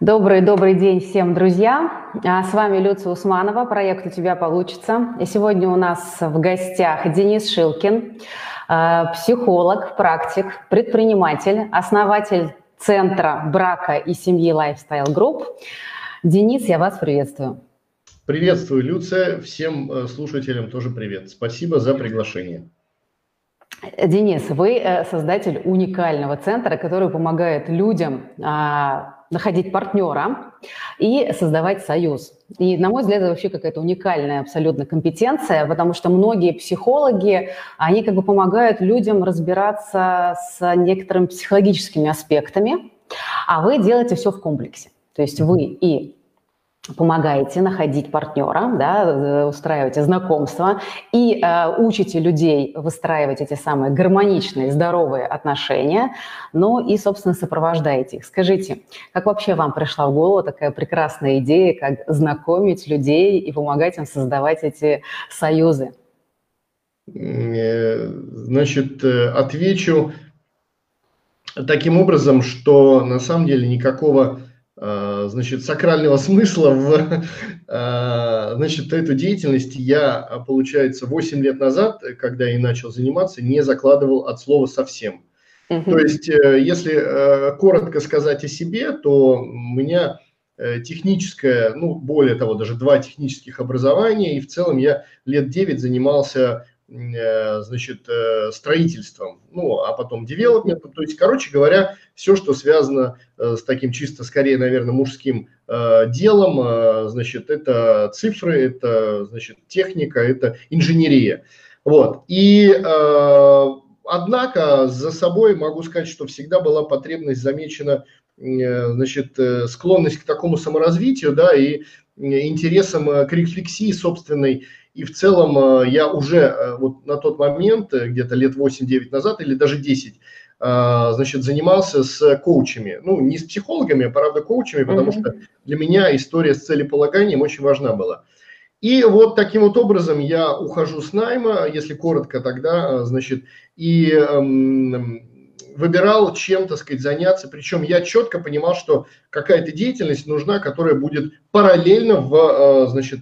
Добрый-добрый день всем, друзья. А, с вами Люция Усманова, проект «У тебя получится». И сегодня у нас в гостях Денис Шилкин, а, психолог, практик, предприниматель, основатель Центра брака и семьи Lifestyle Group. Денис, я вас приветствую. Приветствую, Люция. Всем э, слушателям тоже привет. Спасибо за приглашение. Денис, вы э, создатель уникального центра, который помогает людям а, находить партнера и создавать союз. И, на мой взгляд, это вообще какая-то уникальная абсолютно компетенция, потому что многие психологи, они как бы помогают людям разбираться с некоторыми психологическими аспектами, а вы делаете все в комплексе. То есть вы и помогаете находить партнера, да, э, устраиваете знакомства и э, учите людей выстраивать эти самые гармоничные, здоровые отношения, ну и, собственно, сопровождаете их. Скажите, как вообще вам пришла в голову такая прекрасная идея, как знакомить людей и помогать им создавать эти союзы? Э, значит, э, отвечу таким образом, что на самом деле никакого значит, сакрального смысла в э, значит, эту деятельность я, получается, 8 лет назад, когда я начал заниматься, не закладывал от слова совсем. То есть, э, если коротко сказать о себе, то у меня техническое, ну, более того, даже два технических образования, и в целом я лет 9 занимался Э, значит, э, строительством, ну, а потом девелопментом. То есть, короче говоря, все, что связано э, с таким чисто, скорее, наверное, мужским делом, значит, это цифры, это, значит, техника, это инженерия. Вот. И, однако, за собой могу сказать, что всегда была потребность замечена, значит, склонность к такому саморазвитию, да, и интересом к рефлексии собственной и в целом э, я уже э, вот на тот момент, э, где-то лет 8-9 назад или даже 10, значит, занимался с коучами. Ну, не с психологами, а, правда, коучами, потому mm-hmm. что для меня история с целеполаганием очень важна была. И вот таким вот образом я ухожу с найма, если коротко тогда, значит, и эм, выбирал чем, так сказать, заняться. Причем я четко понимал, что какая-то деятельность нужна, которая будет параллельно в, значит,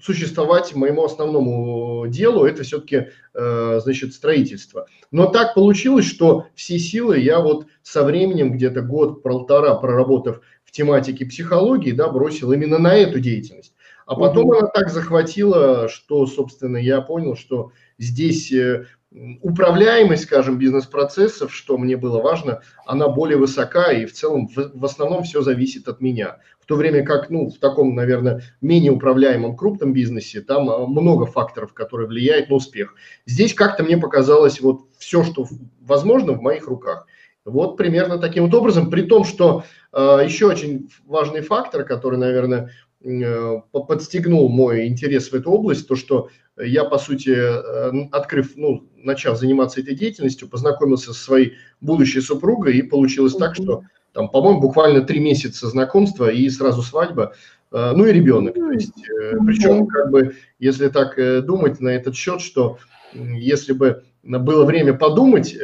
существовать моему основному делу, это все-таки, э, значит, строительство. Но так получилось, что все силы я вот со временем, где-то год-полтора проработав в тематике психологии, да, бросил именно на эту деятельность. А потом угу. она так захватила, что, собственно, я понял, что здесь э, управляемость, скажем, бизнес-процессов, что мне было важно, она более высока, и в целом в, в основном все зависит от меня. То время как, ну, в таком, наверное, менее управляемом крупном бизнесе, там а, много факторов, которые влияют на успех. Здесь как-то мне показалось вот все, что возможно, в моих руках. Вот примерно таким вот образом, при том, что э, еще очень важный фактор, который, наверное, э, подстегнул мой интерес в эту область, то, что я, по сути, э, открыв, ну, начав заниматься этой деятельностью, познакомился со своей будущей супругой, и получилось так, что там, по-моему, буквально три месяца знакомства и сразу свадьба, э, ну и ребенок. То есть, э, причем, как бы, если так думать на этот счет, что если бы было время подумать,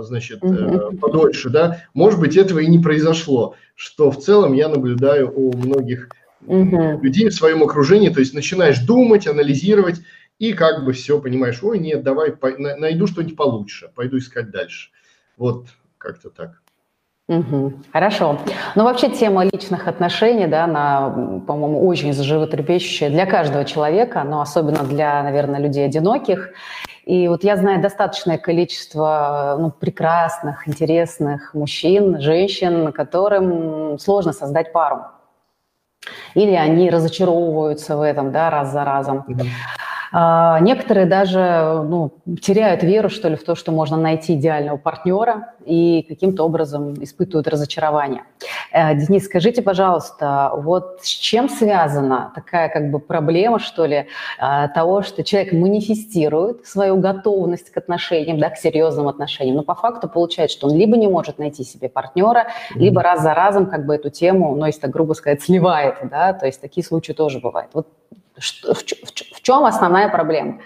значит, подольше, да, может быть, этого и не произошло, что в целом я наблюдаю у многих людей в своем окружении, то есть начинаешь думать, анализировать, и как бы все, понимаешь, ой, нет, давай найду что-нибудь получше, пойду искать дальше. Вот как-то так. Угу, хорошо. Ну, вообще тема личных отношений, да, она, по-моему, очень животрепещущая для каждого человека, но особенно для, наверное, людей одиноких. И вот я знаю достаточное количество ну, прекрасных, интересных мужчин, женщин, которым сложно создать пару. Или они разочаровываются в этом, да, раз за разом. Mm-hmm. А, некоторые даже ну, теряют веру, что ли, в то, что можно найти идеального партнера и каким-то образом испытывают разочарование. Э, Денис, скажите, пожалуйста, вот с чем связана такая как бы проблема, что ли, э, того, что человек манифестирует свою готовность к отношениям, да, к серьезным отношениям, но по факту получается, что он либо не может найти себе партнера, либо раз за разом как бы эту тему, ну, если так грубо сказать, сливает, да, то есть такие случаи тоже бывают. Вот что, в, в, в чем основная проблема?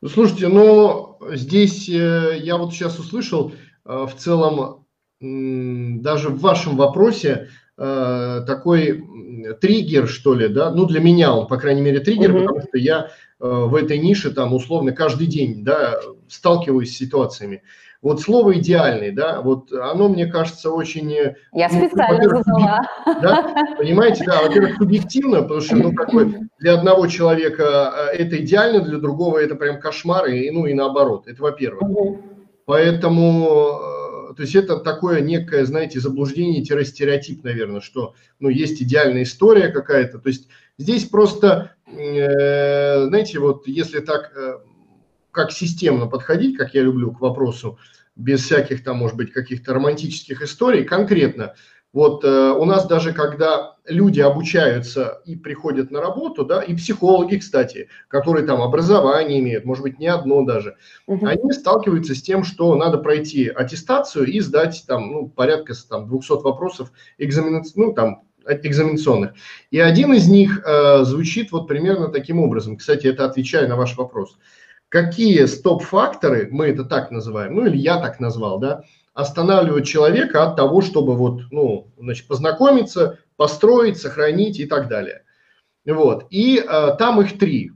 Ну, слушайте, ну, здесь э, я вот сейчас услышал, э, в целом даже в вашем вопросе э, такой триггер, что ли, да, ну для меня он, по крайней мере, триггер, mm-hmm. потому что я в этой нише там условно каждый день, да, сталкиваюсь с ситуациями. Вот слово идеальный, да, вот оно, мне кажется, очень... Э, я ну, специально задала. Да, понимаете, да, во-первых, субъективно, потому что, ну, какой для одного человека э, это идеально, для другого это прям кошмар, и, ну, и наоборот, это во-первых. Угу. Поэтому, э, то есть это такое некое, знаете, заблуждение-стереотип, наверное, что, ну, есть идеальная история какая-то, то есть здесь просто, э, знаете, вот если так как системно подходить, как я люблю к вопросу, без всяких там, может быть, каких-то романтических историй, конкретно. Вот э, у нас даже когда люди обучаются и приходят на работу, да, и психологи, кстати, которые там образование имеют, может быть, не одно даже, угу. они сталкиваются с тем, что надо пройти аттестацию и сдать там, ну, порядка там 200 вопросов экзамен, ну, там, экзаменационных. И один из них э, звучит вот примерно таким образом. Кстати, это отвечая на ваш вопрос какие стоп-факторы, мы это так называем, ну или я так назвал, да, останавливают человека от того, чтобы вот, ну, значит, познакомиться, построить, сохранить и так далее. Вот. И э, там их три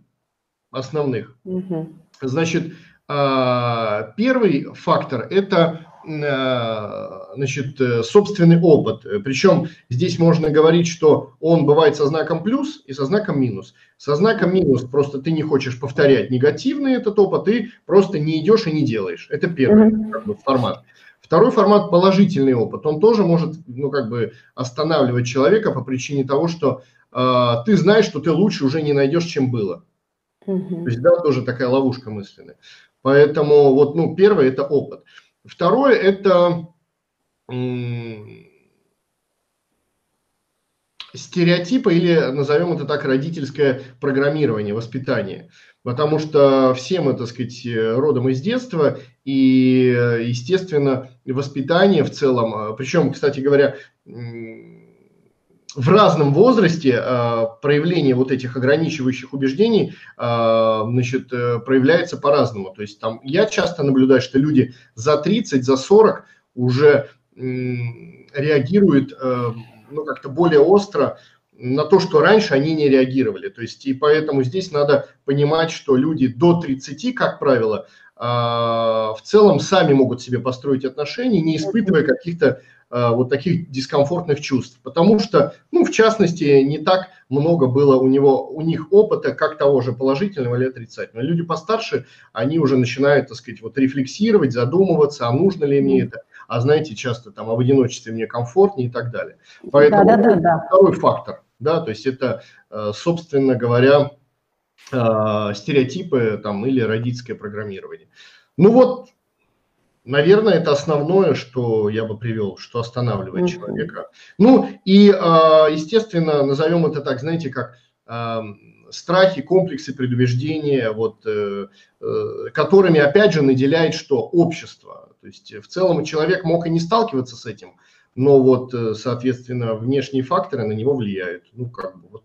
основных. Угу. Значит, э, первый фактор – это значит, э, собственный опыт. Причем здесь можно говорить, что он бывает со знаком плюс и со знаком минус. Со знаком минус просто ты не хочешь повторять негативный этот опыт, ты просто не идешь и не делаешь. Это первый как бы, формат. Второй формат – положительный опыт. Он тоже может ну, как бы останавливать человека по причине того, что э, ты знаешь, что ты лучше уже не найдешь, чем было. Угу. То есть, да, тоже такая ловушка мысленная. Поэтому вот, ну, первое – это опыт. Второе – это стереотипы или, назовем это так, родительское программирование, воспитание. Потому что все мы, так сказать, родом из детства, и, естественно, воспитание в целом, причем, кстати говоря, в разном возрасте э, проявление вот этих ограничивающих убеждений э, значит, э, проявляется по-разному. То есть там я часто наблюдаю, что люди за 30, за 40 уже э, реагируют э, ну, как-то более остро на то, что раньше они не реагировали. То есть и поэтому здесь надо понимать, что люди до 30, как правило, э, в целом сами могут себе построить отношения, не испытывая каких-то Э, вот таких дискомфортных чувств, потому что, ну, в частности, не так много было у него, у них опыта, как того же положительного или отрицательного. Люди постарше, они уже начинают, так сказать, вот рефлексировать, задумываться, а нужно ли мне это, а знаете, часто там, а в одиночестве мне комфортнее и так далее. Поэтому да, да, да, да. второй фактор, да, то есть это, э, собственно говоря, э, стереотипы там или родительское программирование. Ну вот, Наверное, это основное, что я бы привел, что останавливает mm-hmm. человека. Ну и, а, естественно, назовем это так, знаете, как а, страхи, комплексы, предубеждения, вот, э, э, которыми, опять же, наделяет что? Общество. То есть в целом человек мог и не сталкиваться с этим, но вот, э, соответственно, внешние факторы на него влияют. Ну, как бы вот.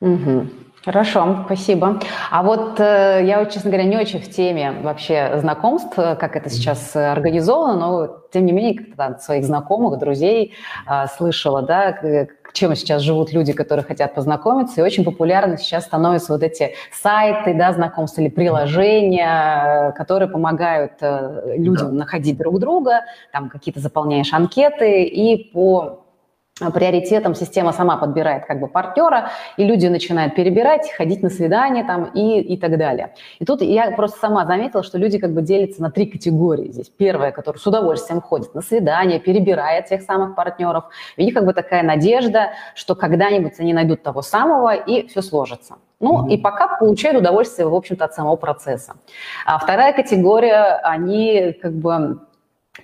Угу. Хорошо, спасибо. А вот э, я, честно говоря, не очень в теме вообще знакомств, э, как это сейчас э, организовано, но тем не менее, как-то от своих знакомых, друзей э, слышала, да, к чем сейчас живут люди, которые хотят познакомиться, и очень популярны сейчас становятся вот эти сайты, да, знакомств или приложения, которые помогают людям да. находить друг друга, там какие-то заполняешь анкеты, и по приоритетом система сама подбирает как бы партнера, и люди начинают перебирать, ходить на свидания там и, и так далее. И тут я просто сама заметила, что люди как бы делятся на три категории здесь. Первая, которая с удовольствием ходит на свидания, перебирает тех самых партнеров. У них как бы такая надежда, что когда-нибудь они найдут того самого, и все сложится. Ну, mm-hmm. и пока получают удовольствие, в общем-то, от самого процесса. А вторая категория, они как бы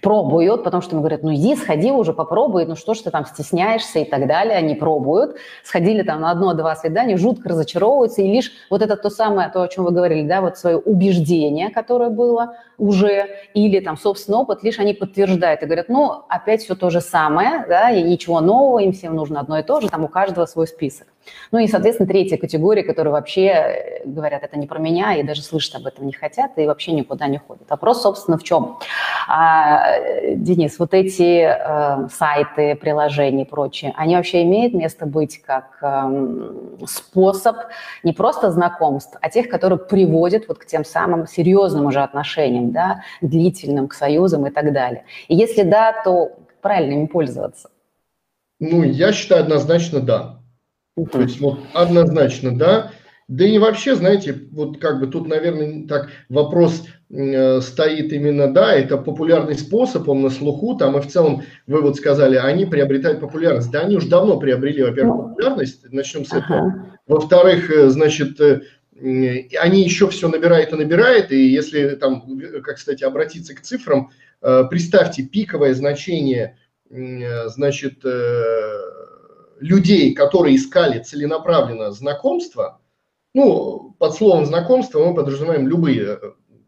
пробуют, потому что им говорят, ну иди, сходи уже, попробуй, ну что ж ты там стесняешься и так далее. Они пробуют, сходили там на одно-два свидания, жутко разочаровываются, и лишь вот это то самое, то, о чем вы говорили, да, вот свое убеждение, которое было уже, или там собственный опыт, лишь они подтверждают и говорят, ну опять все то же самое, да, и ничего нового, им всем нужно одно и то же, там у каждого свой список. Ну и, соответственно, третья категория, которая вообще э, говорят, это не про меня, и даже слышать об этом не хотят, и вообще никуда не ходят. Вопрос, собственно, в чем? А, Денис, вот эти э, сайты, приложения и прочее, они вообще имеют место быть как э, способ не просто знакомств, а тех, которые приводят вот к тем самым серьезным уже отношениям, да, длительным, к союзам и так далее. И если да, то правильно им пользоваться? Ну, я считаю однозначно да. То есть вот однозначно да. Да и вообще, знаете, вот как бы тут, наверное, так вопрос э, стоит именно, да, это популярный способ, он на слуху, там и в целом, вы вот сказали, они приобретают популярность. Да, они уже давно приобрели, во-первых, ну, популярность, начнем с этого. Ага. Во-вторых, э, значит, э, они еще все набирают и набирают, и если там, как, кстати, обратиться к цифрам, э, представьте пиковое значение, э, значит, э, людей, которые искали целенаправленно знакомство, ну, под словом знакомство мы подразумеваем любые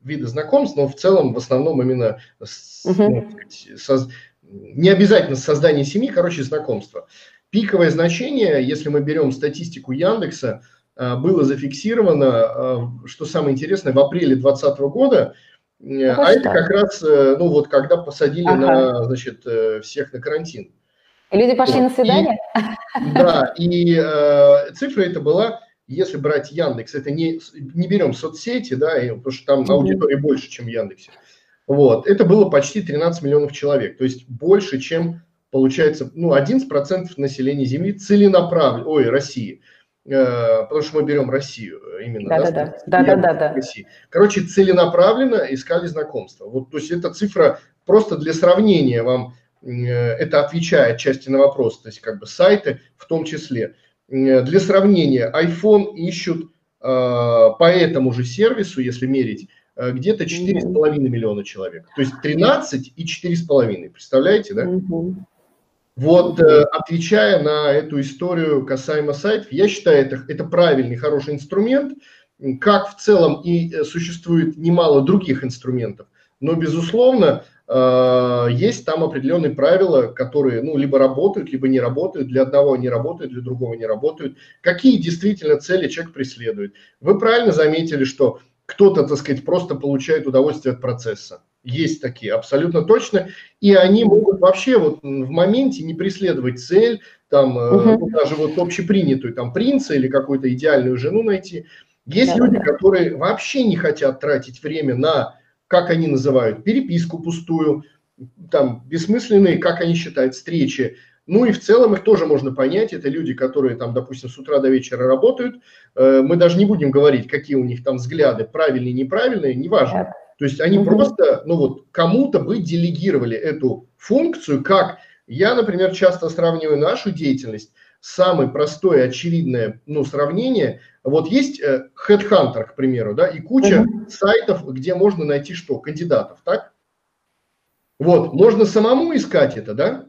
виды знакомств, но в целом в основном именно uh-huh. ну, со, не обязательно создание семьи, короче, знакомство. Пиковое значение, если мы берем статистику Яндекса, а, было зафиксировано, а, что самое интересное, в апреле 2020 года, ну, а это как раз, э, ну вот, когда посадили ага. на, значит, э, всех на карантин. И люди пошли вот. на свидание? И, да, и э, цифра это была, если брать Яндекс, это не, не берем соцсети, да, и, потому что там аудитория больше, чем в Яндексе. Вот, это было почти 13 миллионов человек, то есть больше, чем получается, ну, 11% населения Земли целенаправленно, ой, России – Э, потому что мы берем Россию э, именно. Да, да, да, да, да, да, России. Короче, целенаправленно искали знакомства. Вот, то есть эта цифра просто для сравнения вам это отвечает части на вопрос, то есть как бы сайты в том числе. Для сравнения, iPhone ищут по этому же сервису, если мерить, где-то 4,5 миллиона человек. То есть 13 и 4,5. Представляете, да? Вот э, отвечая на эту историю касаемо сайтов, я считаю, это, это правильный, хороший инструмент, как в целом и э, существует немало других инструментов. Но, безусловно, э, есть там определенные правила, которые ну, либо работают, либо не работают. Для одного не работают, для другого не работают. Какие действительно цели человек преследует. Вы правильно заметили, что кто-то, так сказать, просто получает удовольствие от процесса есть такие, абсолютно точно, и они могут вообще вот в моменте не преследовать цель, там, угу. даже вот общепринятую, там, принца или какую-то идеальную жену найти. Есть да, люди, да. которые вообще не хотят тратить время на, как они называют, переписку пустую, там, бессмысленные, как они считают, встречи. Ну и в целом их тоже можно понять. Это люди, которые там, допустим, с утра до вечера работают. Э, мы даже не будем говорить, какие у них там взгляды, правильные, неправильные, неважно. То есть они угу. просто, ну вот, кому-то бы делегировали эту функцию, как я, например, часто сравниваю нашу деятельность. Самое простое, очевидное ну, сравнение. Вот есть э, Headhunter, к примеру, да, и куча угу. сайтов, где можно найти что? Кандидатов, так? Вот, можно самому искать это, да?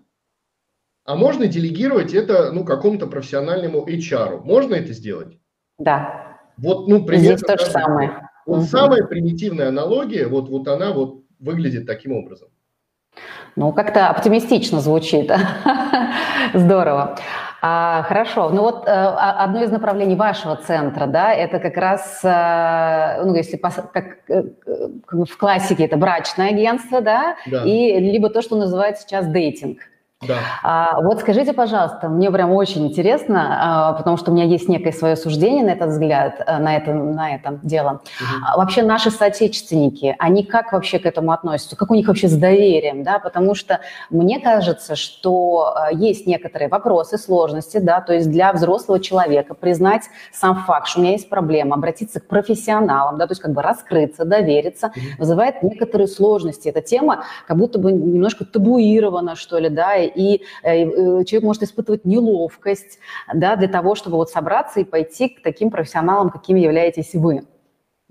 А можно делегировать это, ну, какому-то профессиональному HR. Можно это сделать? Да. Вот, ну, примерно. Здесь то же самое. Вот угу. самая примитивная аналогия, вот, вот она вот выглядит таким образом. Ну, как-то оптимистично звучит. Здорово. А, хорошо. Ну вот а, одно из направлений вашего центра, да, это как раз, а, ну, если по, как, э, в классике это брачное агентство, да, да, и либо то, что называют сейчас дейтинг. Да. А, вот скажите, пожалуйста, мне прям очень интересно, а, потому что у меня есть некое свое суждение на этот взгляд, а, на это, на это дело. Угу. А, вообще наши соотечественники, они как вообще к этому относятся? Как у них вообще с доверием? Да? Потому что мне кажется, что а, есть некоторые вопросы, сложности, да, то есть для взрослого человека признать сам факт, что у меня есть проблема, обратиться к профессионалам, да, то есть как бы раскрыться, довериться, угу. вызывает некоторые сложности. Эта тема как будто бы немножко табуирована, что ли, да, и э, э, человек может испытывать неловкость да, для того, чтобы вот собраться и пойти к таким профессионалам, какими являетесь вы.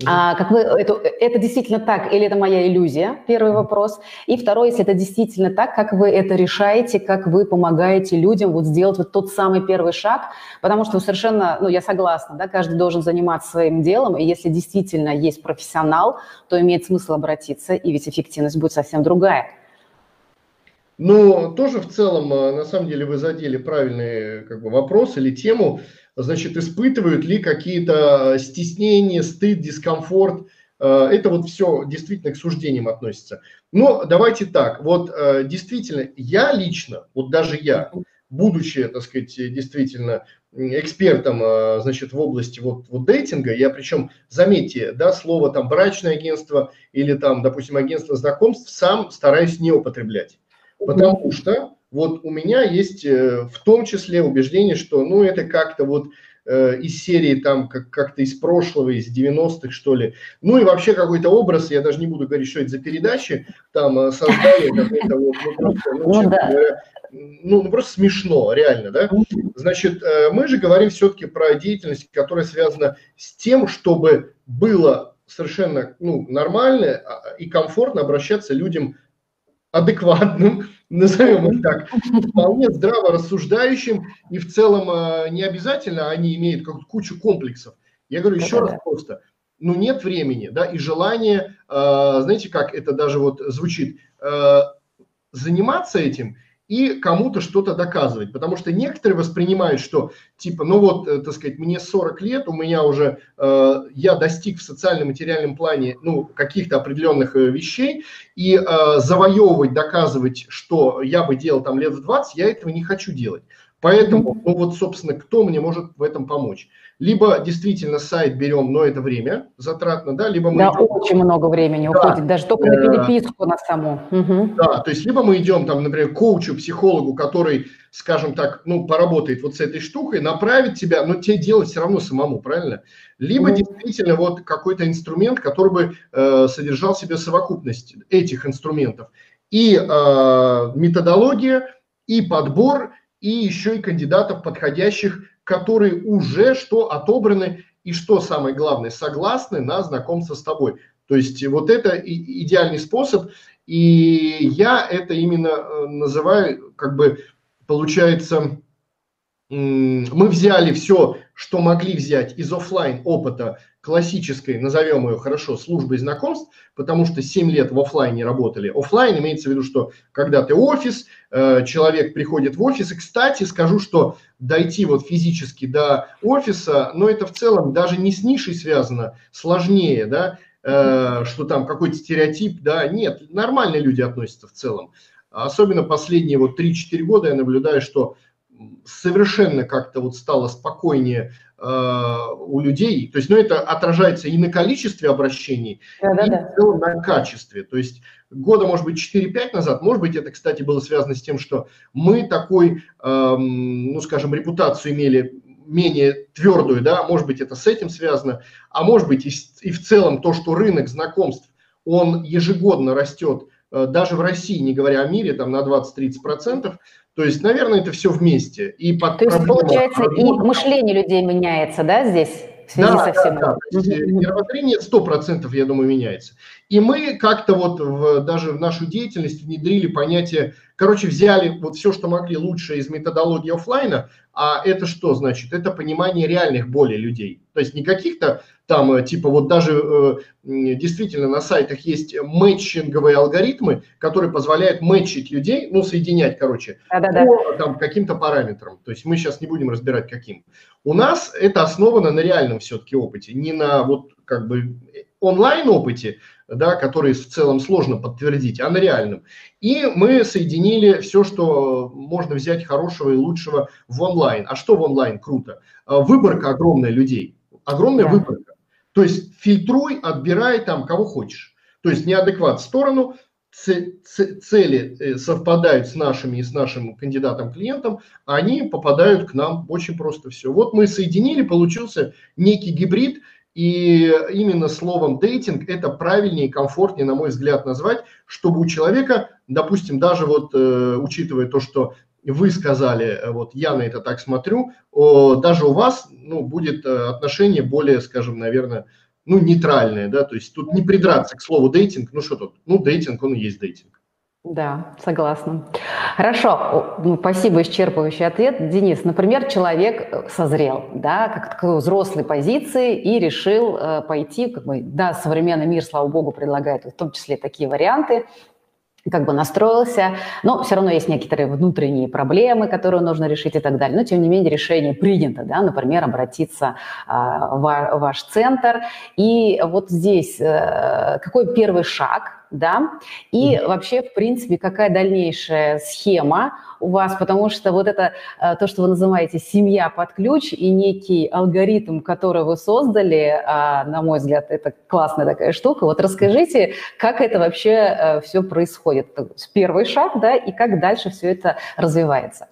А, как вы, это, это действительно так или это моя иллюзия? Первый вопрос. И второй, если это действительно так, как вы это решаете, как вы помогаете людям вот сделать вот тот самый первый шаг? Потому что совершенно, ну я согласна, да, каждый должен заниматься своим делом, и если действительно есть профессионал, то имеет смысл обратиться, и ведь эффективность будет совсем другая. Но тоже в целом, а, на самом деле, вы задели правильный как бы, вопрос или тему. значит, испытывают ли какие-то стеснения, стыд, дискомфорт. Э, это вот все действительно к суждениям относится. Но давайте так, вот э, действительно, я лично, вот даже я, будучи, так сказать, действительно экспертом, э, значит, в области вот, вот дейтинга, я причем, заметьте, да, слово там брачное агентство или там, допустим, агентство знакомств сам стараюсь не употреблять. Потому что вот у меня есть в том числе убеждение, что, ну, это как-то вот э, из серии там как- как-то из прошлого, из 90-х, что ли. Ну и вообще какой-то образ, я даже не буду говорить, что это за передачи, там э, создали какой-то вот, ну, просто, ну, ну, да. говоря, ну, ну, просто смешно, реально, да? Значит, э, мы же говорим все-таки про деятельность, которая связана с тем, чтобы было совершенно ну, нормально а, и комфортно обращаться людям адекватным, назовем их так, вполне здраво рассуждающим, и в целом э, не обязательно они имеют какую-то кучу комплексов. Я говорю еще раз просто, ну нет времени, да, и желание, э, знаете, как это даже вот звучит, э, заниматься этим и кому-то что-то доказывать. Потому что некоторые воспринимают, что типа, ну вот, э, так сказать, мне 40 лет, у меня уже, э, я достиг в социальном материальном плане, ну, каких-то определенных э, вещей, и э, завоевывать, доказывать, что я бы делал там лет в 20, я этого не хочу делать. Поэтому, ну вот, собственно, кто мне может в этом помочь? Либо действительно сайт берем, но это время затратно, да, либо мы... Да, идем... очень много времени да. уходит, даже только на э, переписку на саму. Угу. Да, то есть либо мы идем там, например, к коучу, психологу, который, скажем так, ну, поработает вот с этой штукой, направит тебя, но тебе делать все равно самому, правильно? Либо угу. действительно вот какой-то инструмент, который бы э, содержал в себе совокупность этих инструментов. И э, методология, и подбор, и еще и кандидатов подходящих которые уже что отобраны и что самое главное, согласны на знакомство с тобой. То есть вот это идеальный способ, и я это именно э, называю, как бы получается, мы взяли все, что могли взять из офлайн опыта классической, назовем ее хорошо, службой знакомств, потому что 7 лет в офлайне работали. Офлайн имеется в виду, что когда ты офис, э, человек приходит в офис. И, кстати, скажу, что дойти вот физически до офиса, но это в целом даже не с нишей связано, сложнее, да, э, что там какой-то стереотип, да, нет, нормальные люди относятся в целом. Особенно последние вот 3-4 года я наблюдаю, что совершенно как-то вот стало спокойнее э, у людей. То есть, ну, это отражается и на количестве обращений, да, и да, да. на качестве. То есть, года, может быть, 4-5 назад, может быть, это, кстати, было связано с тем, что мы такой, э, ну, скажем, репутацию имели менее твердую, да, может быть, это с этим связано, а может быть, и, и в целом то, что рынок знакомств, он ежегодно растет, э, даже в России, не говоря о мире, там на 20-30%, то есть, наверное, это все вместе. И под То есть, получается, и мышление людей меняется, да, здесь? В связи да, со всем да, да. Мировоззрение 100%, я думаю, меняется. И мы как-то вот в, даже в нашу деятельность внедрили понятие, короче, взяли вот все, что могли лучше из методологии офлайна, а это что значит? Это понимание реальных болей людей. То есть не каких-то там, э, типа, вот даже э, действительно на сайтах есть мэтчинговые алгоритмы, которые позволяют мэтчить людей, ну, соединять, короче, Да-да-да. по там, каким-то параметрам. То есть мы сейчас не будем разбирать, каким. У нас это основано на реальном все-таки опыте, не на вот как бы онлайн опыте, да, который в целом сложно подтвердить, а на реальном. И мы соединили все, что можно взять хорошего и лучшего в онлайн. А что в онлайн круто? А, выборка огромная людей, огромная да. выборка. То есть фильтруй, отбирай там кого хочешь. То есть неадекват в сторону, цели э, совпадают с нашими и с нашим кандидатом-клиентом, они попадают к нам очень просто все. Вот мы соединили, получился некий гибрид – и именно словом дейтинг это правильнее и комфортнее, на мой взгляд, назвать, чтобы у человека, допустим, даже вот э, учитывая то, что вы сказали, э, вот я на это так смотрю, о, даже у вас ну, будет э, отношение более, скажем, наверное, ну, нейтральное, да, то есть тут не придраться к слову дейтинг, ну что тут, ну, дейтинг, он и есть дейтинг. Да, согласна. Хорошо, ну, спасибо, исчерпывающий ответ. Денис, например, человек э, созрел, да, как такой взрослой позиции и решил э, пойти, как бы, да, современный мир, слава богу, предлагает в том числе такие варианты, как бы настроился, но все равно есть некоторые внутренние проблемы, которые нужно решить и так далее. Но, тем не менее, решение принято, да, например, обратиться а, в ваш центр. И вот здесь а, какой первый шаг, да, и mm-hmm. вообще, в принципе, какая дальнейшая схема у вас, потому что вот это э, то, что вы называете семья под ключ и некий алгоритм, который вы создали, а, на мой взгляд, это классная такая штука. Вот расскажите, как это вообще э, все происходит? Первый шаг, да, и как дальше все это развивается?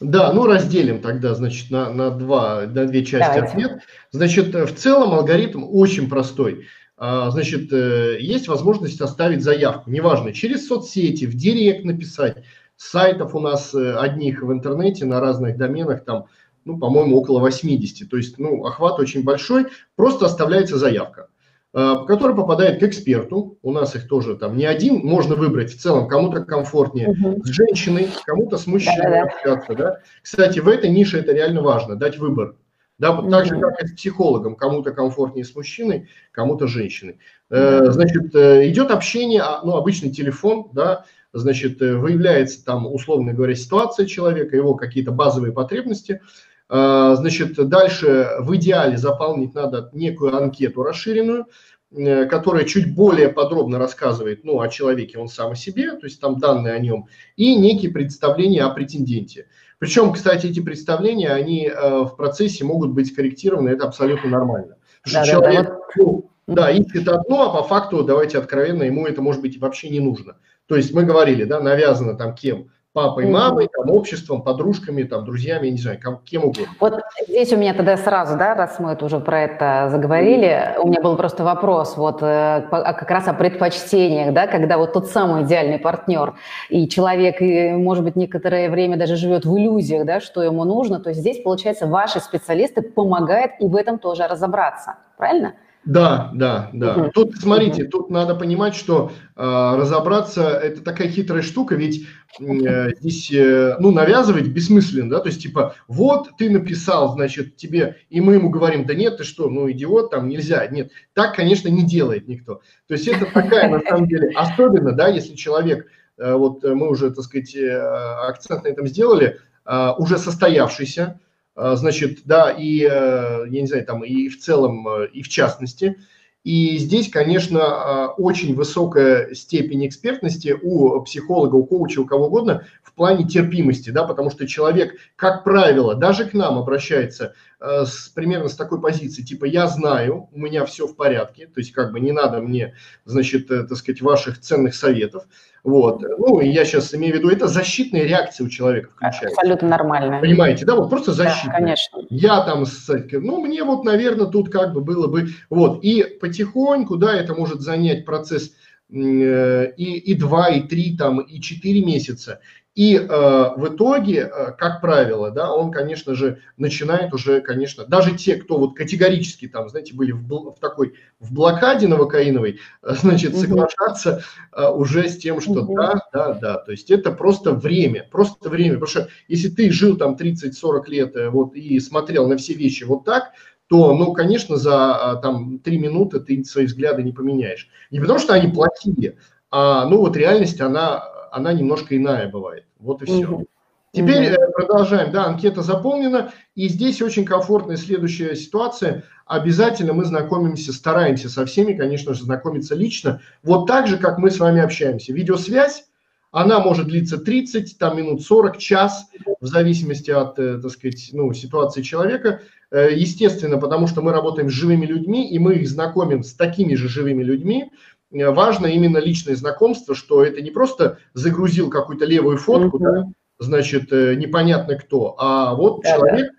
Да, ну разделим тогда, значит, на, на, два, на две части Давайте. ответ. Значит, в целом алгоритм очень простой. А, значит, э, есть возможность оставить заявку, неважно, через соцсети, в директ написать. Сайтов у нас э, одних в интернете на разных доменах там, ну, по-моему, около 80. То есть, ну, охват очень большой. Просто оставляется заявка, а, которая попадает к эксперту. У нас их тоже там не один. Можно выбрать в целом, кому-то комфортнее угу. с женщиной, кому-то с мужчиной общаться. Да? Кстати, в этой нише это реально важно, дать выбор. Да, mm-hmm. так же, как и с психологом. Кому-то комфортнее с мужчиной, кому-то с женщиной. Mm-hmm. Значит, э, идет общение, а, ну, обычный телефон, да, значит, э, выявляется там, условно говоря, ситуация человека, его какие-то базовые потребности. Значит, дальше в идеале заполнить надо некую анкету расширенную, которая чуть более подробно рассказывает ну, о человеке, он сам о себе, то есть там данные о нем, и некие представления о претенденте. Причем, кстати, эти представления, они э, в процессе могут быть скорректированы, это абсолютно нормально. Потому да, что да, человек, да, ну, да, ищет одно, а по факту, давайте откровенно, ему это может быть вообще не нужно. То есть мы говорили, да, навязано там кем? Папой, мамой, там, обществом, подружками, там, друзьями, я не знаю, кем угодно. Вот здесь у меня тогда сразу, да, раз мы это уже про это заговорили, у меня был просто вопрос вот э, как раз о предпочтениях, да, когда вот тот самый идеальный партнер, и человек, и, может быть, некоторое время даже живет в иллюзиях, да, что ему нужно, то есть здесь, получается, ваши специалисты помогают и в этом тоже разобраться, правильно? Да, да, да. Угу. Тут, смотрите, угу. тут надо понимать, что э, разобраться – это такая хитрая штука, ведь э, здесь, э, ну, навязывать бессмысленно, да, то есть, типа, вот ты написал, значит, тебе, и мы ему говорим, да нет, ты что, ну, идиот, там нельзя. Нет, так, конечно, не делает никто. То есть, это такая, на самом деле, особенно, да, если человек, э, вот мы уже, так сказать, э, акцент на этом сделали, э, уже состоявшийся, значит, да, и, э, я не знаю, там, и в целом, э, и в частности. И здесь, конечно, а, очень высокая степень экспертности у психолога, у коуча, у кого угодно в плане терпимости, да, потому что человек, как правило, даже к нам обращается с, примерно с такой позиции, типа, я знаю, у меня все в порядке, то есть как бы не надо мне, значит, так сказать, ваших ценных советов, вот. Ну, и я сейчас имею в виду, это защитная реакция у человека включается. Абсолютно нормально. Понимаете, да, вот просто защита. Да, конечно. Я там, ну, мне вот, наверное, тут как бы было бы, вот. И потихоньку, да, это может занять процесс э, и, и 2, и 3, там, и 4 месяца. И э, в итоге, э, как правило, да, он, конечно же, начинает уже, конечно, даже те, кто вот категорически там, знаете, были в, в такой, в блокаде новокаиновой, э, значит, соглашаться э, уже с тем, что угу. да, да, да, то есть это просто время, просто время, потому что если ты жил там 30-40 лет э, вот и смотрел на все вещи вот так, то, ну, конечно, за а, там три минуты ты свои взгляды не поменяешь. Не потому что они плохие, а, ну, вот реальность, она она немножко иная бывает. Вот и все. Угу. Теперь угу. продолжаем. Да, анкета заполнена. И здесь очень комфортная следующая ситуация. Обязательно мы знакомимся, стараемся со всеми, конечно же, знакомиться лично. Вот так же, как мы с вами общаемся. Видеосвязь, она может длиться 30, там минут 40, час, в зависимости от, э, так сказать, ну, ситуации человека. Э, естественно, потому что мы работаем с живыми людьми, и мы их знакомим с такими же живыми людьми. Э, важно именно личное знакомство, что это не просто загрузил какую-то левую фотку, mm-hmm. да, значит, э, непонятно кто, а вот да, человек,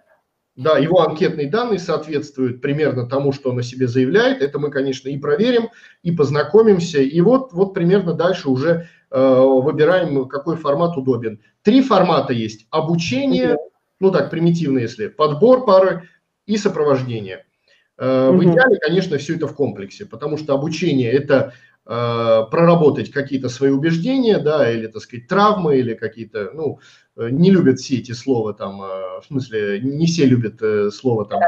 да. да, его анкетные данные соответствуют примерно тому, что он о себе заявляет. Это мы, конечно, и проверим, и познакомимся, и вот, вот примерно дальше уже э, выбираем, какой формат удобен. Три формата есть: обучение, mm-hmm. ну так примитивно, если подбор пары и сопровождение. Э, в идеале, конечно, все это в комплексе, потому что обучение – это э, проработать какие-то свои убеждения, да, или, так сказать, травмы, или какие-то, ну, э, не любят все эти слова там, в смысле, не все любят слово там,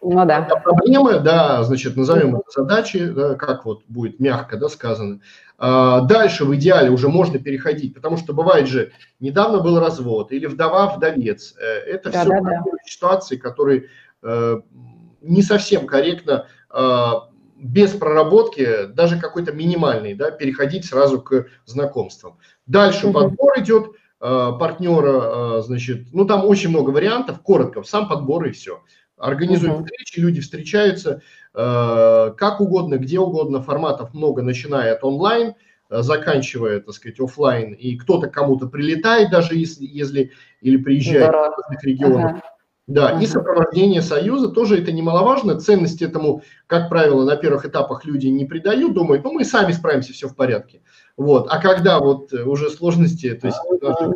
Ну да. Проблемы, да, значит, назовем это задачи, да, как вот будет мягко, да, сказано. А, дальше в идеале уже можно переходить, потому что бывает же, недавно был развод или вдова-вдовец. Это да, все да, да. ситуации, которые не совсем корректно э, без проработки, даже какой-то минимальный, да, переходить сразу к знакомствам. Дальше подбор идет э, партнера, э, значит, ну там очень много вариантов, коротко, сам подбор и все. Организуют угу. встречи, люди встречаются э, как угодно, где угодно, форматов много, начиная от онлайн, заканчивая, так сказать, офлайн, и кто-то кому-то прилетает даже если, если или приезжает из разных регионов. Ага. Да, ага. и сопровождение союза тоже это немаловажно. Ценность этому, как правило, на первых этапах люди не придают, думают, ну мы сами справимся, все в порядке. Вот. А когда вот уже сложности, то есть ага.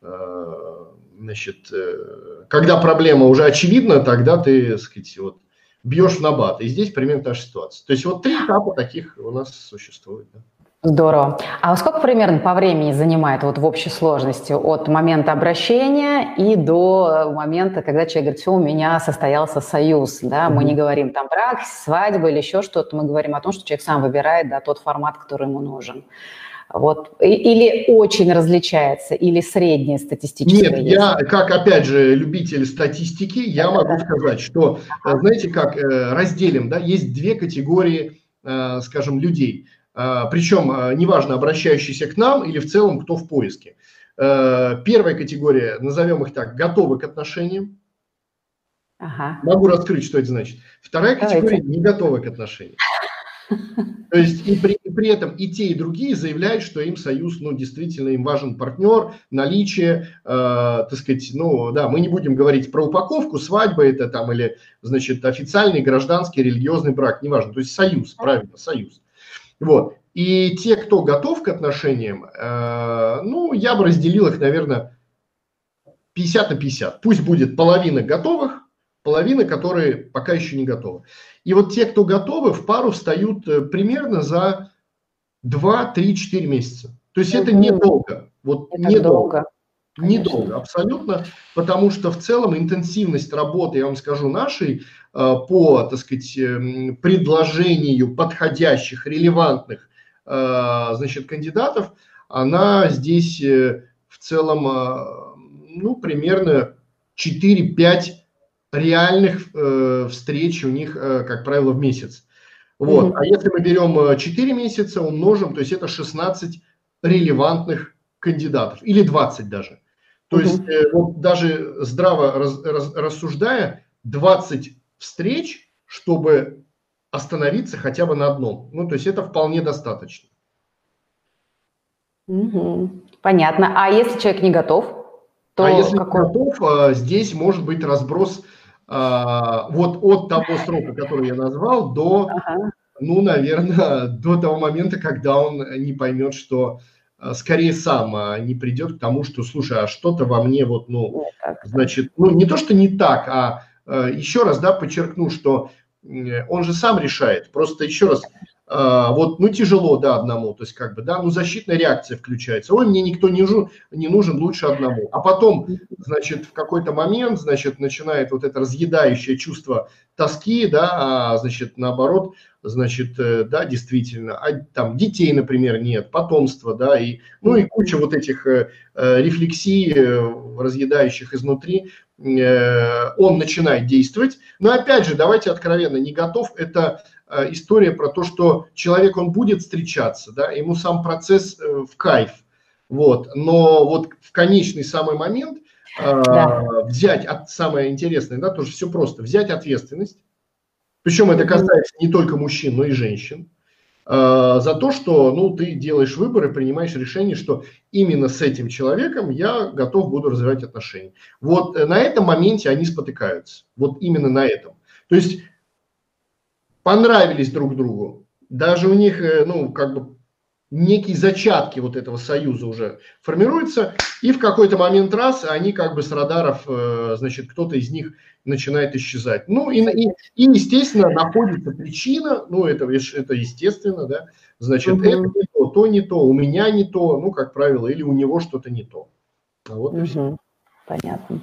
Э, значит, э, когда проблема уже очевидна, тогда ты, так сказать, вот, бьешь в набат. И здесь примерно та же ситуация. То есть вот три этапа таких у нас существует. Да. Здорово. А сколько примерно по времени занимает вот в общей сложности от момента обращения и до момента, когда человек говорит, все, у меня состоялся союз, да, mm-hmm. мы не говорим там брак, свадьба или еще что-то, мы говорим о том, что человек сам выбирает, да, тот формат, который ему нужен. Вот. Или очень различается, или средняя статистическая? Нет, есть? я, как, опять же, любитель статистики, я могу сказать, что, э, знаете, как э, разделим, да, есть две категории, э, скажем, людей. Причем, неважно, обращающиеся к нам или в целом, кто в поиске. Первая категория, назовем их так, готовы к отношениям. Ага. Могу раскрыть, что это значит. Вторая категория Давайте. не готовы к отношениям. То есть и при, и при этом и те, и другие заявляют, что им союз, ну, действительно, им важен партнер, наличие, э, так сказать, ну, да, мы не будем говорить про упаковку, свадьба это там или, значит, официальный гражданский религиозный брак, неважно, то есть союз, правильно, союз. Вот. И те, кто готов к отношениям, э, ну, я бы разделил их, наверное, 50 на 50. Пусть будет половина готовых, половина, которые пока еще не готовы. И вот те, кто готовы, в пару встают э, примерно за 2, 3, 4 месяца. То есть это недолго. Вот это недолго. Недолго, абсолютно, потому что в целом интенсивность работы, я вам скажу, нашей по, так сказать, эм, предложению подходящих, релевантных, э, значит, кандидатов, она здесь в целом, ну, примерно 4-5 реальных э, встреч у них, э, как правило, в месяц. Вот. Mm-hmm. А если мы берем 4 э, месяца, умножим, то есть это 16 релевантных кандидатов, или 20 даже. То mm-hmm. есть э, вот даже здраво раз, раз, рассуждая, 20 встреч, чтобы остановиться хотя бы на одном. Ну, то есть это вполне достаточно. Угу. Понятно. А если человек не готов, то а если какой... не готов, а, здесь может быть разброс а, вот от того срока, который я назвал, до, ага. ну, наверное, до того момента, когда он не поймет, что а, скорее сам не придет к тому, что, слушай, а что-то во мне вот, ну, значит, ну, не то, что не так, а еще раз, да, подчеркну, что он же сам решает. Просто еще раз, вот, ну, тяжело, да, одному, то есть, как бы, да, ну, защитная реакция включается, ой, мне никто не нужен, не нужен лучше одному. А потом, значит, в какой-то момент, значит, начинает вот это разъедающее чувство тоски, да, а, значит, наоборот, значит, э, да, действительно, а, там, детей, например, нет, потомства, да, и, ну, и куча вот этих э, э рефлексий, э, разъедающих изнутри, э, он начинает действовать. Но, опять же, давайте откровенно, не готов, это история про то, что человек, он будет встречаться, да, ему сам процесс э, в кайф, вот, но вот в конечный самый момент э, да. взять, от, самое интересное, да, тоже все просто, взять ответственность, причем это касается не только мужчин, но и женщин, за то, что ну, ты делаешь выбор и принимаешь решение, что именно с этим человеком я готов буду развивать отношения. Вот на этом моменте они спотыкаются. Вот именно на этом. То есть понравились друг другу. Даже у них, э, ну, как бы некие зачатки вот этого союза уже формируются, и в какой-то момент раз они как бы с радаров, э, значит, кто-то из них начинает исчезать. Ну и, и, и естественно, находится причина, ну это, это естественно, да, значит, угу. это не то, то не то, у меня не то, ну, как правило, или у него что-то не то. вот угу. Понятно.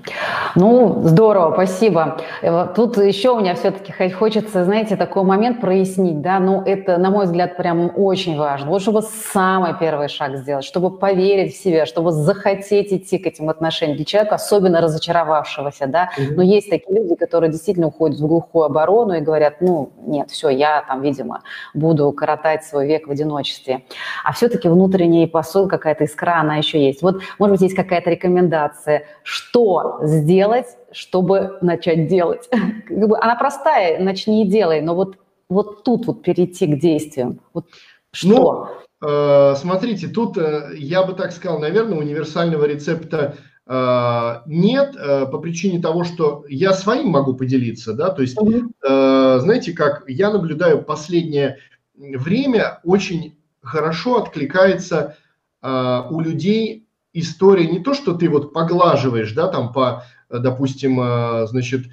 Ну, здорово, спасибо. Э, тут еще у меня все-таки хочется, знаете, такой момент прояснить, да, ну, это, на мой взгляд, прям очень важно. Вот чтобы самый первый шаг сделать, чтобы поверить в себя, чтобы захотеть идти к этим отношениям для человека, особенно разочаровавшегося, да. Mm-hmm. Но есть такие люди, которые действительно уходят в глухую оборону и говорят, ну, нет, все, я там, видимо, буду коротать свой век в одиночестве. А все-таки внутренний посыл, какая-то искра, она еще есть. Вот, может быть, есть какая-то рекомендация, что сделать, чтобы начать делать. Как бы она простая, начни и делай, но вот, вот тут вот перейти к действиям. Вот что? Ну, э, смотрите, тут э, я бы так сказал, наверное, универсального рецепта э, нет по причине того, что я своим могу поделиться, да, то есть, э, знаете, как я наблюдаю последнее время очень хорошо откликается у людей история не то, что ты вот поглаживаешь, да, там по, допустим, э, значит,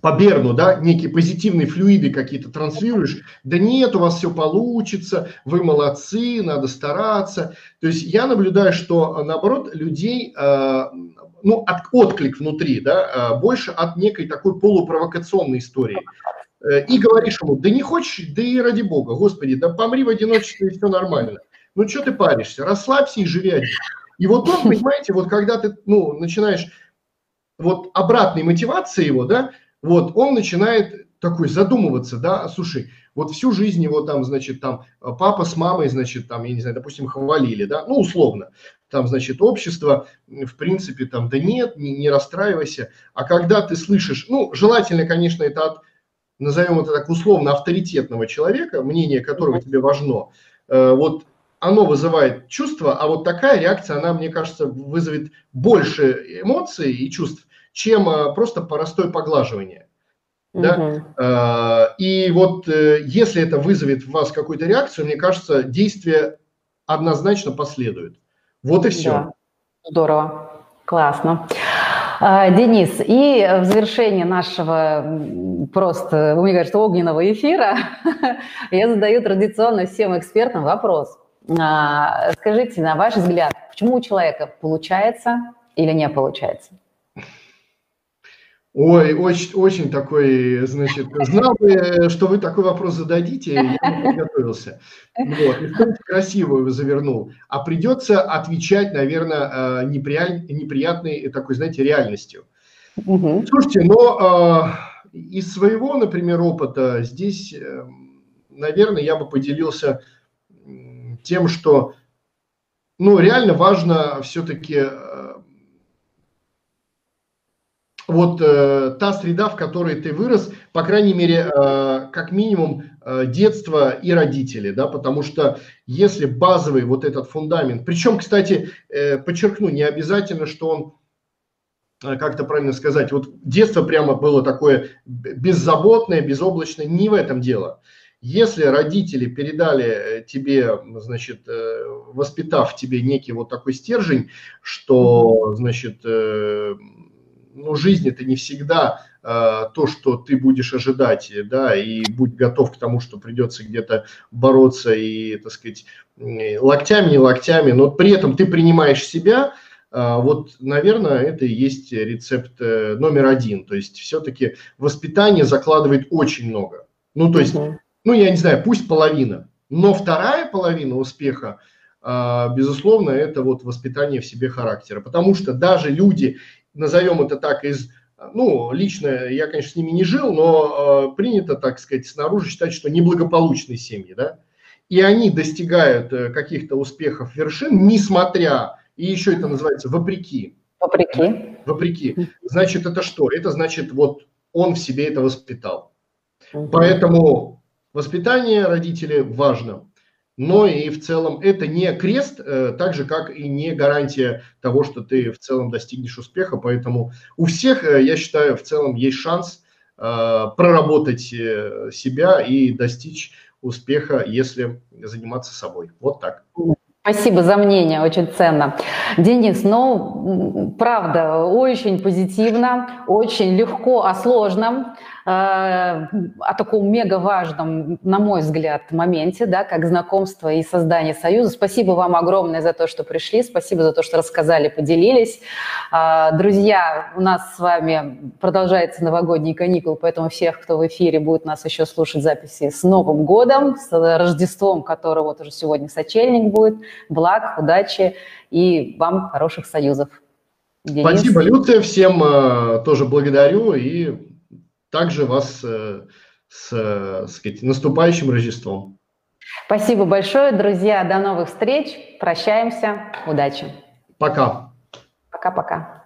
по Берну, да, некие позитивные флюиды какие-то транслируешь, да нет, у вас все получится, вы молодцы, надо стараться. То есть я наблюдаю, что наоборот людей, э, ну, от, отклик внутри, да, э, больше от некой такой полупровокационной истории. И говоришь ему, да не хочешь, да и ради бога, господи, да помри в одиночестве и все нормально. Ну, что ты паришься? Расслабься и живи один. И вот он, понимаете, вот когда ты, ну, начинаешь вот обратной мотивации его, да, вот он начинает такой задумываться, да, слушай, вот всю жизнь его там, значит, там папа с мамой, значит, там, я не знаю, допустим, хвалили, да, ну, условно, там, значит, общество, в принципе, там, да нет, не, не расстраивайся, а когда ты слышишь, ну, желательно, конечно, это от, назовем это так условно, авторитетного человека, мнение которого тебе важно, э, вот оно вызывает чувство, а вот такая реакция, она, мне кажется, вызовет больше эмоций и чувств, чем а, просто простое поглаживание. Угу. Да? И вот э, если это вызовет в вас какую-то реакцию, мне кажется, действие однозначно последует. Вот и все. Да. Здорово, классно. А, Денис, и в завершение нашего просто, мне кажется, огненного эфира я задаю традиционно всем экспертам вопрос. А, скажите, на ваш взгляд, почему у человека получается или не получается? Ой, очень, очень такой, значит, знал бы, что вы такой вопрос зададите, я не подготовился. Вот, и красиво его завернул. А придется отвечать, наверное, э, неприятной такой, знаете, реальностью. Угу. Слушайте, но э, из своего, например, опыта здесь, э, наверное, я бы поделился тем, что ну, реально важно все-таки э, вот э, та среда, в которой ты вырос, по крайней мере, э, как минимум э, детство и родители, да, потому что если базовый вот этот фундамент, причем, кстати, э, подчеркну, не обязательно, что он э, как то правильно сказать, вот детство прямо было такое беззаботное, безоблачное, не в этом дело. Если родители передали э, тебе, значит, э, воспитав тебе некий вот такой стержень, что, значит, э, ну, жизнь это не всегда то, что ты будешь ожидать, да, и будь готов к тому, что придется где-то бороться и, так сказать, локтями, не локтями, но при этом ты принимаешь себя, вот, наверное, это и есть рецепт номер один. То есть все-таки воспитание закладывает очень много. Ну, то есть ну, я не знаю, пусть половина, но вторая половина успеха, а, безусловно, это вот воспитание в себе характера, потому что даже люди, назовем это так, из ну, лично я, конечно, с ними не жил, но э, принято, так сказать, снаружи считать, что неблагополучные семьи, да, и они достигают э, каких-то успехов, вершин, несмотря, и еще это называется вопреки. Вопреки. Вопреки. Значит, это что? Это значит, вот он в себе это воспитал. Угу. Поэтому Воспитание родителей важно, но и в целом это не крест, э, так же как и не гарантия того, что ты в целом достигнешь успеха. Поэтому у всех, э, я считаю, в целом есть шанс э, проработать себя и достичь успеха, если заниматься собой. Вот так. Спасибо за мнение, очень ценно. Денис, ну, правда, очень позитивно, очень легко о сложном. О таком мега важном, на мой взгляд, моменте, да, как знакомство и создание союза. Спасибо вам огромное за то, что пришли, спасибо за то, что рассказали, поделились. Э, друзья, у нас с вами продолжается новогодний каникул, поэтому всех, кто в эфире, будет нас еще слушать записи с Новым годом, с Рождеством, которое вот уже сегодня сочельник будет. Благ, удачи и вам хороших союзов. Денис. Спасибо, Люция. Всем э, тоже благодарю и также вас э, с э, сказать, наступающим Рождеством. Спасибо большое, друзья. До новых встреч. Прощаемся. Удачи. Пока. Пока-пока.